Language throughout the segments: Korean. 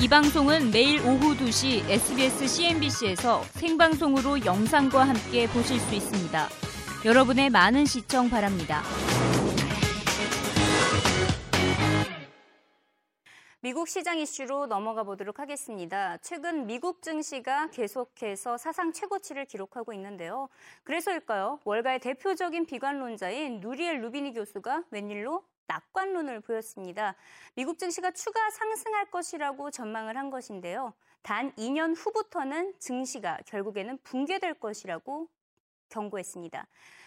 이 방송은 매일 오후 2시 SBS CNBC에서 생방송으로 영상과 함께 보실 수 있습니다. 여러분의 많은 시청 바랍니다. 미국 시장 이슈로 넘어가 보도록 하겠습니다. 최근 미국 증시가 계속해서 사상 최고치를 기록하고 있는데요. 그래서일까요? 월가의 대표적인 비관론자인 누리엘 루비니 교수가 웬일로 낙관론을 보였습니다. 미국 증시가 추가 상승할 것이라고 전망을 한 것인데요. 단 2년 후부터는 증시가 결국에는 붕괴될 것이라고 경고했습니다.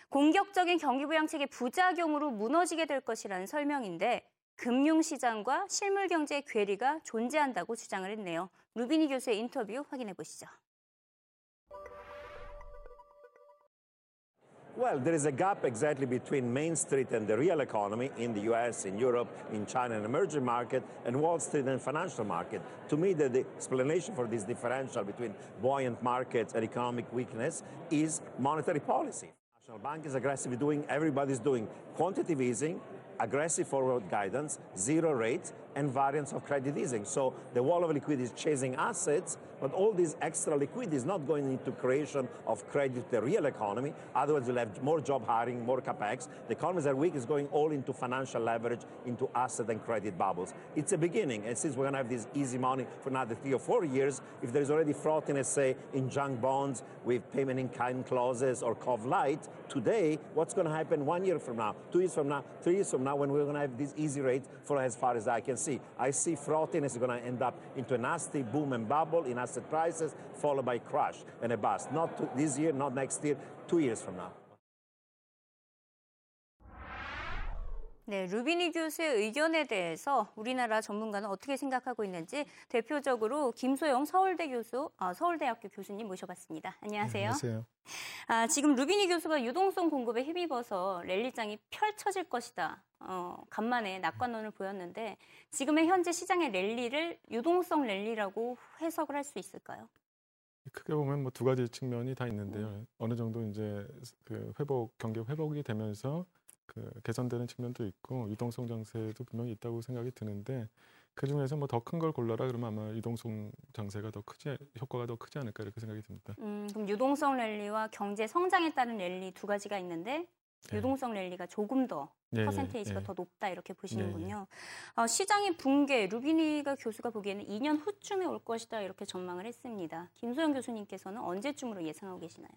공격적인 경기부양책의 부작용으로 무너지게 될 것이라는 설명인데 금융시장과 실물경제의 괴리가 존재한다고 주장을 했네요. 루비니 교수의 인터뷰 확인해 보시죠. Well, there is a gap exactly between Main Street and the real economy in the US, in Europe, in China, and emerging market, and Wall Street and financial market. To me, the, the explanation for this differential between buoyant markets and economic weakness is monetary policy. National Bank is aggressively doing, everybody's doing quantitative easing, aggressive forward guidance, zero rates, and variance of credit easing. So the wall of liquidity is chasing assets, but all this extra liquidity is not going into creation of credit to the real economy. Otherwise, you'll have more job hiring, more capex. The economies are weak is going all into financial leverage, into asset and credit bubbles. It's a beginning, and since we're going to have this easy money for another three or four years, if there's already frothiness, say, in junk bonds with payment in kind clauses or COV light, today, what's going to happen one year from now, two years from now, three years from now, when we're going to have this easy rate for as far as I can see. I see frothiness is going to end up into a nasty boom and bubble in asset prices, followed by crash and a bust. Not this year, not next year, two years from now. 네, 루비니 교수의 의견에 대해서 우리나라 전문가는 어떻게 생각하고 있는지 대표적으로 김소영 서울대 교수, 어, 서울대학교 교수님 모셔봤습니다. 안녕하세요. 네, 안녕하세요. 아, 지금 루비니 교수가 유동성 공급에 힘입어서 랠리장이 펼쳐질 것이다. 어, 간만에 낙관론을 보였는데 지금의 현재 시장의 랠리를 유동성 랠리라고 해석을 할 수 있을까요? 크게 보면 뭐 두 가지 측면이 다 있는데요. 음. 어느 정도 이제 그 회복 경기 회복이 되면서 그 개선되는 측면도 있고 유동성 장세도 분명히 있다고 생각이 드는데 그 중에서 뭐 더 큰 걸 골라라 그러면 아마 유동성 장세가 더 크지 효과가 더 크지 않을까 이렇게 생각이 듭니다. 음, 그럼 유동성 랠리와 경제 성장에 따른 랠리 두 가지가 있는데 네. 유동성 랠리가 조금 더 예, 퍼센테이지가 예, 더 높다 이렇게 보시는군요. 예, 어, 시장의 붕괴 루비니가 교수가 보기에는 2년 후쯤에 올 것이다 이렇게 전망을 했습니다. 김소영 교수님께서는 언제쯤으로 예상하고 계시나요?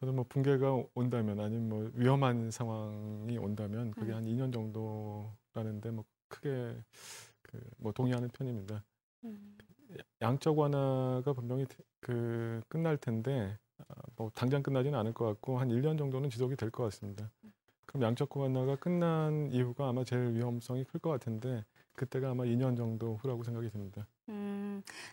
저도 뭐 붕괴가 온다면 아니면 뭐 위험한 상황이 온다면 그게 음. 한 2년 정도라는데 뭐 크게 그 뭐 동의하는 편입니다. 음. 양적 완화가 분명히 그 끝날 텐데 아, 뭐 당장 끝나지는 않을 것 같고 한 1년 정도는 지속이 될 것 같습니다. 그럼 양적 완화가 끝난 이후가 아마 제일 위험성이 클 것 같은데 그때가 아마 2년 정도 후라고 생각이 듭니다. 음,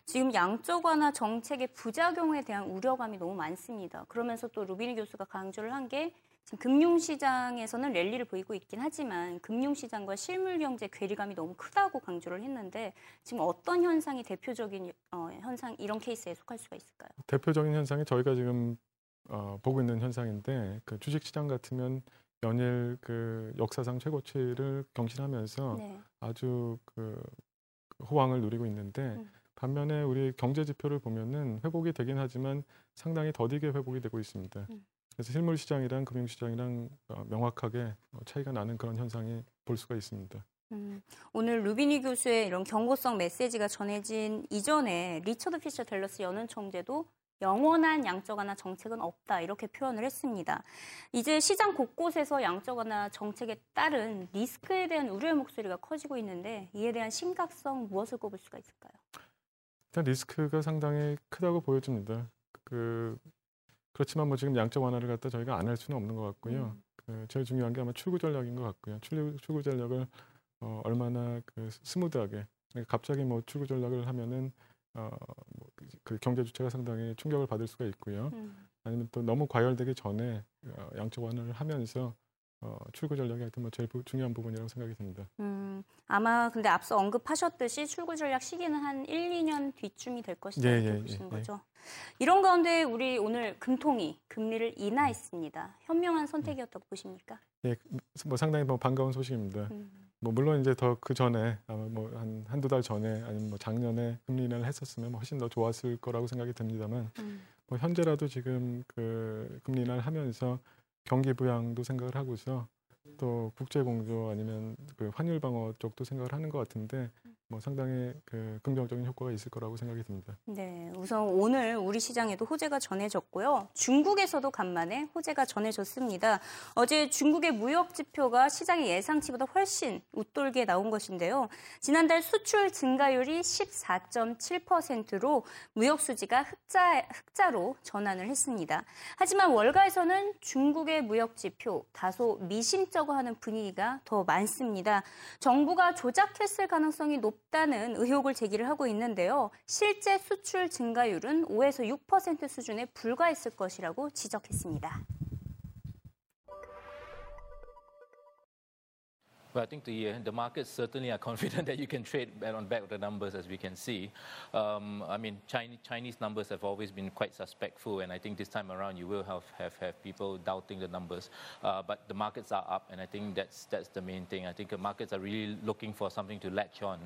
지금 양적 완화 정책의 부작용에 대한 우려감이 너무 많습니다. 그러면서 또 루비니 교수가 강조를 한게 지금 금융시장에서는 랠리를 보이고 있긴 하지만 금융시장과 실물경제 괴리감이 너무 크다고 강조를 했는데 지금 어떤 현상이 대표적인 어, 현상 이런 케이스에 속할 수가 있을까요? 대표적인 현상이 저희가 지금 어, 보고 있는 현상인데 그 주식시장 같으면 연일 그 역사상 최고치를 경신하면서 네. 아주 그 호황을 누리고 있는데 음. 반면에 우리 경제 지표를 보면은 회복이 되긴 하지만 상당히 더디게 회복이 되고 있습니다. 음. 그래서 실물 시장이랑 금융 시장이랑 어, 명확하게 어, 차이가 나는 그런 현상이 볼 수가 있습니다. 음, 오늘 루비니 교수의 이런 경고성 메시지가 전해진 이전에 리처드 피셔 델러스 연은 총재도 영원한 양적 완화 정책은 없다 이렇게 표현을 했습니다. 이제 시장 곳곳에서 양적 완화 정책에 따른 리스크에 대한 우려의 목소리가 커지고 있는데 이에 대한 심각성 무엇을 꼽을 수가 있을까요? 일단 리스크가 상당히 크다고 보여집니다. 그 그렇지만 뭐 지금 양적 완화를 갖다 저희가 안 할 수는 없는 것 같고요. 음. 그 제일 중요한 게 아마 출구 전략인 것 같고요. 출구, 출구 전략을 어, 얼마나 그 스무드하게 그러니까 갑자기 뭐 출구 전략을 하면은 어, 뭐 그 경제 주체가 상당히 충격을 받을 수가 있고요. 음. 아니면 또 너무 과열되기 전에 어, 양적 완화를 하면서 어, 출구 전략이 하여튼 뭐 제일 중요한 부분이라고 생각이 듭니다. 음, 아마 근데 앞서 언급하셨듯이 출구 전략 시기는 한 1, 2년 뒤쯤이 될 것이다 예, 예, 보시는 예, 거죠. 예. 이런 가운데 우리 오늘 금통이 금리를 인하했습니다. 현명한 선택이었다고 보십니까? 예, 뭐 상당히 뭐 반가운 소식입니다. 음. 뭐 물론 이제 더 그 전에 아마 뭐한 한두 달 전에 아니면 뭐 작년에 금리 인하를 했었으면 훨씬 더 좋았을 거라고 생각이 듭니다만 음. 뭐 현재라도 지금 그 금리 인하를 하면서 경기 부양도 생각을 하고서 또 국제 공조 아니면 그 환율 방어 쪽도 생각을 하는 것 같은데 뭐 상당히 그 긍정적인 효과가 있을 거라고 생각이 듭니다. 네, 우선 오늘 우리 시장에도 호재가 전해졌고요. 중국에서도 간만에 호재가 전해졌습니다. 어제 중국의 무역 지표가 시장의 예상치보다 훨씬 웃돌게 나온 것인데요. 지난달 수출 증가율이 14.7%로 무역 수지가 흑자 흑자로 전환을 했습니다. 하지만 월가에서는 중국의 무역 지표 다소 미심쩍어 하는 분위기가 더 많습니다. 정부가 조작했을 가능성이 높 높다는 의혹을 제기를 하고 있는데요. 실제 수출 증가율은 5에서 6% 수준에 불과했을 것이라고 지적했습니다. Well, I think the, uh, the markets certainly are confident that you can trade on back of the numbers as we can see. Um, I mean, Chinese, Chinese numbers have always been quite suspectful, and I think this time around you will have, have, have people doubting the numbers. Uh, but the markets are up, and I think that's, that's the main thing. I think the markets are really looking for something to latch on,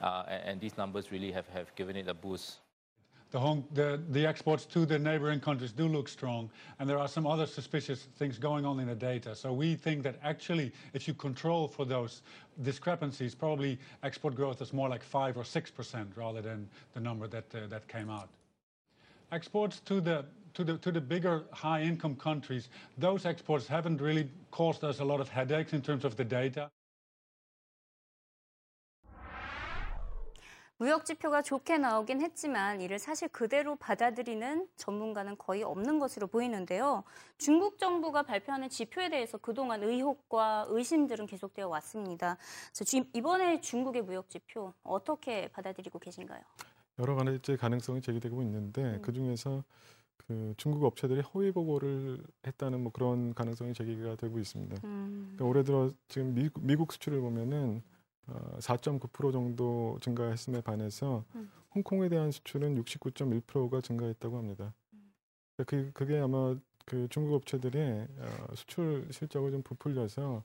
uh, and, and these numbers really have, have given it a boost the, Hong, the, the exports to the neighboring countries do look strong, and there are some other suspicious things going on in the data. So we think that actually, if you control for those discrepancies, probably export growth is more like 5 or 6% rather than the number that, uh, that came out. Exports to the to the to the bigger high income countries, those exports haven't really caused us a lot of headaches in terms of the data. 무역 지표가 좋게 나오긴 했지만 이를 사실 그대로 받아들이는 전문가는 거의 없는 것으로 보이는데요. 중국 정부가 발표하는 지표에 대해서 그동안 의혹과 의심들은 계속되어 왔습니다. 이번에 중국의 무역 지표 어떻게 받아들이고 계신가요? 여러 가지 가능성이 제기되고 있는데 음. 그 중에서 그 중국 업체들이 허위 보고를 했다는 뭐 그런 가능성이 제기가 되고 있습니다. 음. 그러니까 올해 들어 지금 미국, 미국 수출을 보면은 4.9% 어, 정도 증가했음에 반해서 음. 홍콩에 대한 수출은 69.1%가 증가했다고 합니다. 음. 그, 그게 아마 그 중국 업체들이 어, 수출 실적을 좀 부풀려서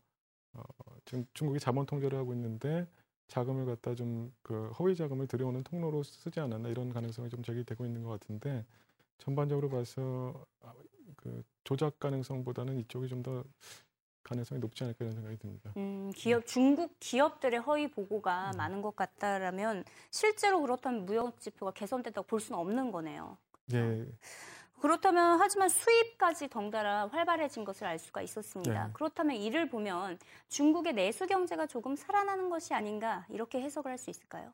어, 지금 중국이 자본 통제를 하고 있는데 자금을 갖다 좀 그 허위 자금을 들여오는 통로로 쓰지 않았나 이런 가능성이 좀 제기되고 있는 것 같은데 전반적으로 봐서 아, 그 조작 가능성보다는 이쪽이 좀 더 가능성이 높지 않을까 이런 생각이 듭니다. 음, 기업 중국 기업들의 허위 보고가 음. 많은 것 같다라면 실제로 그렇다면 무역 지표가 개선됐다고 볼 수는 없는 거네요. 네. 그렇다면 하지만 수입까지 덩달아 활발해진 것을 알 수가 있었습니다. 네. 그렇다면 이를 보면 중국의 내수 경제가 조금 살아나는 것이 아닌가 이렇게 해석을 할 수 있을까요?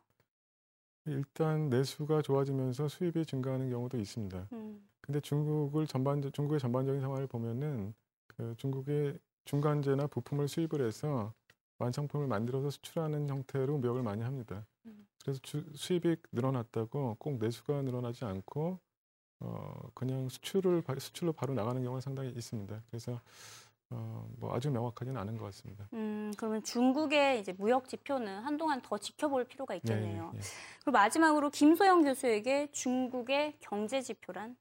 일단 내수가 좋아지면서 수입이 증가하는 경우도 있습니다. 음. 근데 중국을 전반 중국의 전반적인 상황을 보면은 그 중국의 중간재나 부품을 수입을 해서 완성품을 만들어서 수출하는 형태로 무역을 많이 합니다. 음. 그래서 주, 수입이 늘어났다고 꼭 내수가 늘어나지 않고 어, 그냥 수출을 수출로 바로 나가는 경우가 상당히 있습니다. 그래서 어, 뭐 아주 명확하지는 않은 것 같습니다. 음, 그러면 중국의 이제 무역 지표는 한동안 더 지켜볼 필요가 있겠네요. 네, 네. 그리고 마지막으로 김소영 교수에게 중국의 경제 지표란?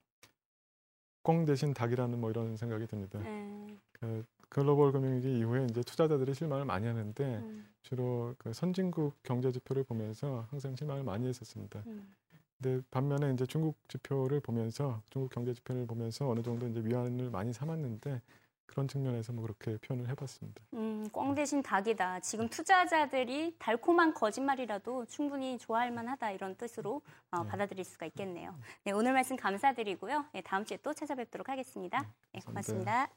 꽁 대신 닭이라는 뭐 이런 생각이 듭니다. 네. 그 글로벌 금융위기 이후에 이제 투자자들이 실망을 많이 하는데 음. 주로 그 선진국 경제 지표를 보면서 항상 실망을 많이 했었습니다. 음. 근데 반면에 이제 중국 지표를 보면서 중국 경제 지표를 보면서 어느 정도 이제 위안을 많이 삼았는데 그런 측면에서 뭐 그렇게 표현을 해봤습니다. 음, 꽝 대신 닭이다. 지금 투자자들이 달콤한 거짓말이라도 충분히 좋아할 만하다 이런 뜻으로 어, 네. 받아들일 수가 있겠네요. 네, 오늘 말씀 감사드리고요. 네, 다음 주에 또 찾아뵙도록 하겠습니다. 네, 고맙습니다.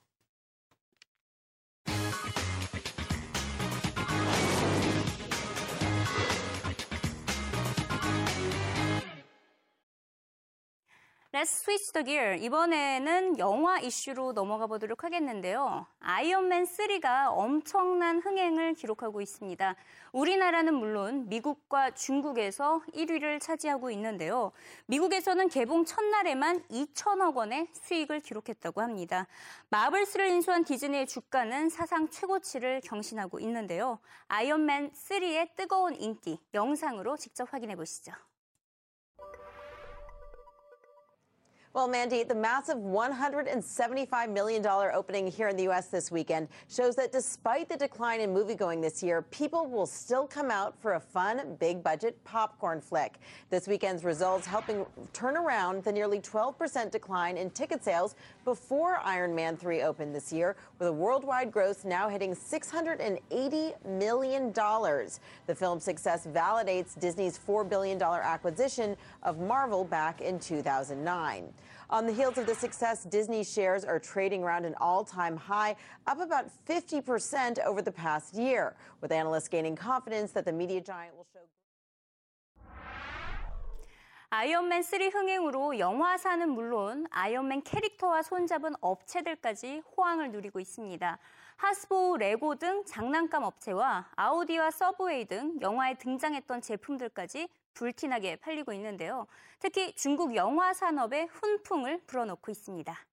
Let's switch the gear. 이번에는 영화 이슈로 넘어가 보도록 하겠는데요. 아이언맨 3가 엄청난 흥행을 기록하고 있습니다. 우리나라는 물론 미국과 중국에서 1위를 차지하고 있는데요. 미국에서는 개봉 첫날에만 2천억 원의 수익을 기록했다고 합니다. 마블스를 인수한 디즈니의 주가는 사상 최고치를 경신하고 있는데요. 아이언맨 3의 뜨거운 인기 영상으로 직접 확인해 보시죠. Well, Mandy, the massive $175 million opening here in the U.S. this weekend shows that despite the decline in moviegoing this year, people will still come out for a fun, big budget popcorn flick. This weekend's results helping turn around the nearly 12% decline in ticket sales before Iron Man 3 opened this year, with a worldwide gross now hitting $680 million. The film's success validates Disney's $4 billion acquisition of Marvel back in 2009. On the heels of the success, Disney shares are trading around an all time high, up about 50% over the past year, with analysts gaining confidence that the media giant will show. 아이언맨 3 흥행으로 영화사는 물론 아이언맨 캐릭터와 손잡은 업체들까지 호황을 누리고 있습니다. 하스보, 레고 등 장난감 업체와 아우디와 서브웨이 등 영화에 등장했던 제품들까지 불티나게 팔리고 있는데요. 특히 중국 영화 산업에 훈풍을 불어넣고 있습니다.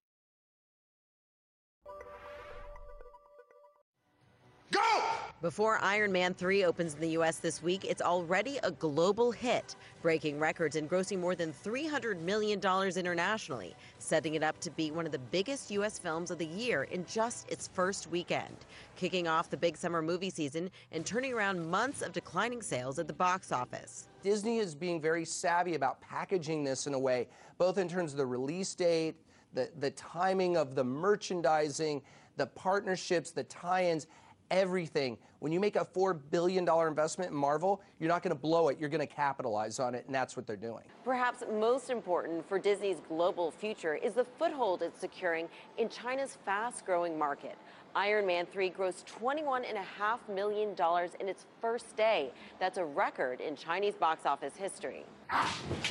Before Iron Man 3 opens in the U.S. this week, it's already a global hit, breaking records and grossing more than $300 million internationally, setting it up to be one of the biggest U.S. films of the year in just its first weekend, kicking off the big summer movie season and turning around months of declining sales at the box office. Disney is being very savvy about packaging this in a way, both in terms of the release date, the, the timing of the merchandising, the partnerships, the tie ins everything. When you make a $4 billion investment in Marvel, you're not going to blow it, you're going to capitalize on it, and that's what they're doing. Perhaps most important for Disney's global future is the foothold it's securing in China's fast growing market. Iron Man 3 grossed $21.5 million in its first day. That's a record in Chinese box office history.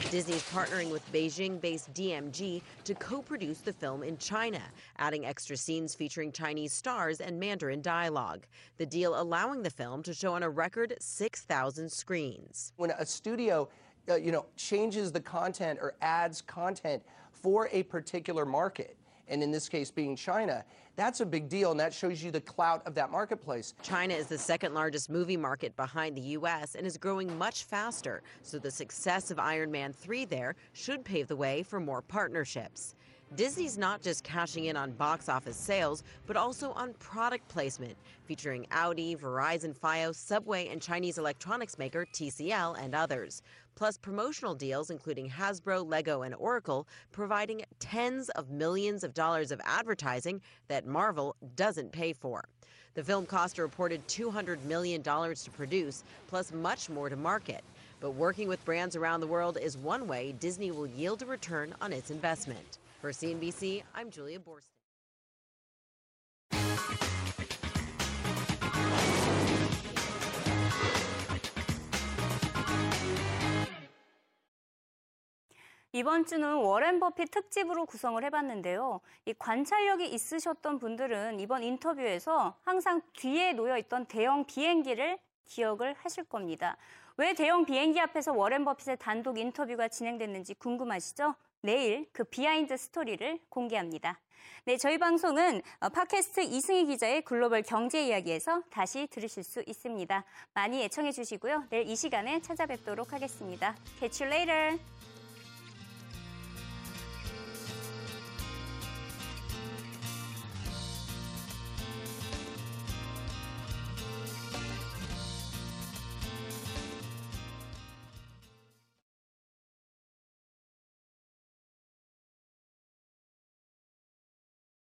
Disney's partnering with Beijing based DMG to co produce the film in China, adding extra scenes featuring Chinese stars and Mandarin dialogue. The deal allowing the film to show on a record 6,000 screens. When a studio uh, you know, changes the content or adds content for a particular market, and in this case being China, that's a big deal, and that shows you the clout of that marketplace. China is the second largest movie market behind the U.S. and is growing much faster, so the success of Iron Man 3 there should pave the way for more partnerships. Disney's not just cashing in on box office sales, but also on product placement, featuring Audi, Verizon Fios, Subway, and Chinese electronics maker TCL and others. Plus promotional deals including Hasbro, Lego, and Oracle, providing tens of millions of dollars of advertising that Marvel doesn't pay for. The film cost a reported $200 million to produce, plus much more to market. But working with brands around the world is one way Disney will yield a return on its investment. For CNBC, I'm Julia Borston. 이번 주는 워렌 버핏 특집으로 구성을 해봤는데요. 이 관찰력이 있으셨던 분들은 이번 인터뷰에서 항상 뒤에 놓여 있던 대형 비행기를 기억을 하실 겁니다. 왜 대형 비행기 앞에서 워렌 버핏의 단독 인터뷰가 진행됐는지 궁금하시죠? 내일 그 behind story를 공개합니다. 네, 저희 방송은 어, 팟캐스트 이승희 기자의 글로벌 경제 이야기에서 다시 들으실 수 있습니다. 많이 애청해 주시고요. 내일 이 시간에 찾아뵙도록 하겠습니다. Catch you later.